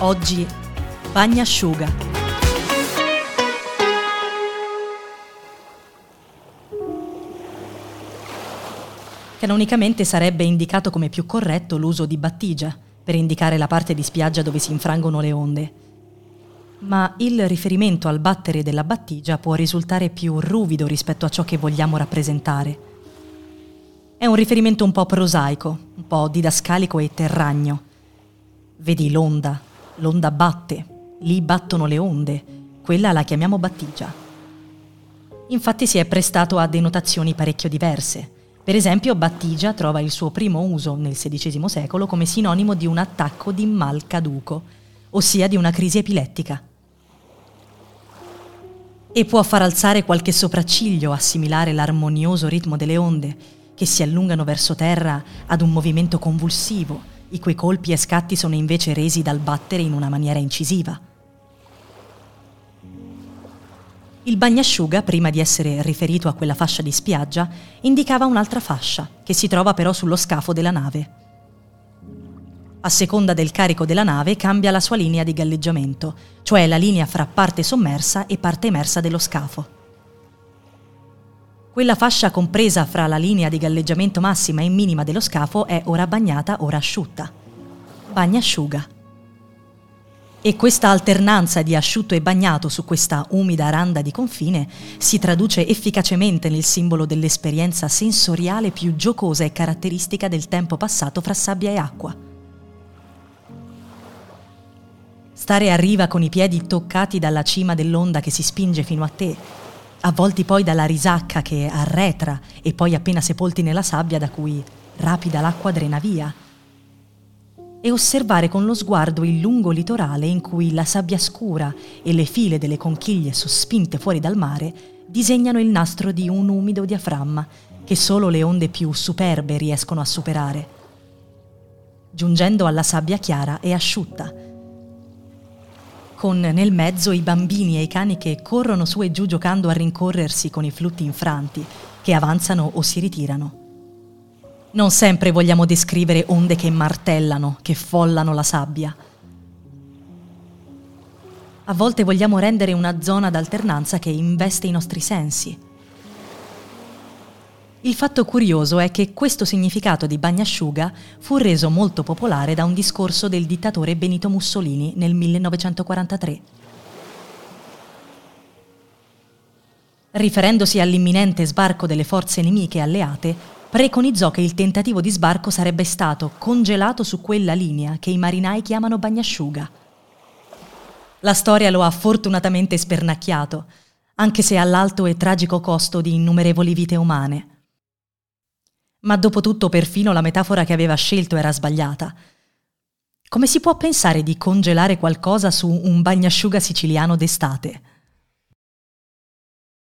Oggi bagnasciuga. Canonicamente sarebbe indicato come più corretto l'uso di battigia per indicare la parte di spiaggia dove si infrangono le onde. Ma il riferimento al battere della battigia può risultare più ruvido rispetto a ciò che vogliamo rappresentare. È un riferimento un po' prosaico, un po' didascalico e terragno. Vedi l'onda, l'onda batte, lì battono le onde, quella la chiamiamo battigia. Infatti si è prestato a denotazioni parecchio diverse. Per esempio, battigia trova il suo primo uso nel XVI secolo come sinonimo di un attacco di mal caduco, ossia di una crisi epilettica. E può far alzare qualche sopracciglio, assimilare l'armonioso ritmo delle onde, che si allungano verso terra ad un movimento convulsivo, i cui colpi e scatti sono invece resi dal battere in una maniera incisiva. Il bagnasciuga, prima di essere riferito a quella fascia di spiaggia, indicava un'altra fascia, che si trova però sullo scafo della nave. A seconda del carico della nave cambia la sua linea di galleggiamento, cioè la linea fra parte sommersa e parte emersa dello scafo. Quella fascia compresa fra la linea di galleggiamento massima e minima dello scafo è ora bagnata, ora asciutta. Bagnasciuga. E questa alternanza di asciutto e bagnato su questa umida randa di confine si traduce efficacemente nel simbolo dell'esperienza sensoriale più giocosa e caratteristica del tempo passato fra sabbia e acqua. Stare a riva con i piedi toccati dalla cima dell'onda che si spinge fino a te avvolti poi dalla risacca che arretra e poi appena sepolti nella sabbia da cui rapida l'acqua drena via. E osservare con lo sguardo il lungo litorale in cui la sabbia scura e le file delle conchiglie sospinte fuori dal mare disegnano il nastro di un umido diaframma che solo le onde più superbe riescono a superare. Giungendo alla sabbia chiara e asciutta, con nel mezzo i bambini e i cani che corrono su e giù giocando a rincorrersi con i flutti infranti, che avanzano o si ritirano. Non sempre vogliamo descrivere onde che martellano, che follano la sabbia. A volte vogliamo rendere una zona d'alternanza che investe i nostri sensi, il fatto curioso è che questo significato di bagnasciuga fu reso molto popolare da un discorso del dittatore Benito Mussolini nel 1943. Riferendosi all'imminente sbarco delle forze nemiche alleate, preconizzò che il tentativo di sbarco sarebbe stato congelato su quella linea che i marinai chiamano bagnasciuga. La storia lo ha fortunatamente spernacchiato, anche se all'alto e tragico costo di innumerevoli vite umane. Ma dopo tutto perfino la metafora che aveva scelto era sbagliata. Come si può pensare di congelare qualcosa su un bagnasciuga siciliano d'estate?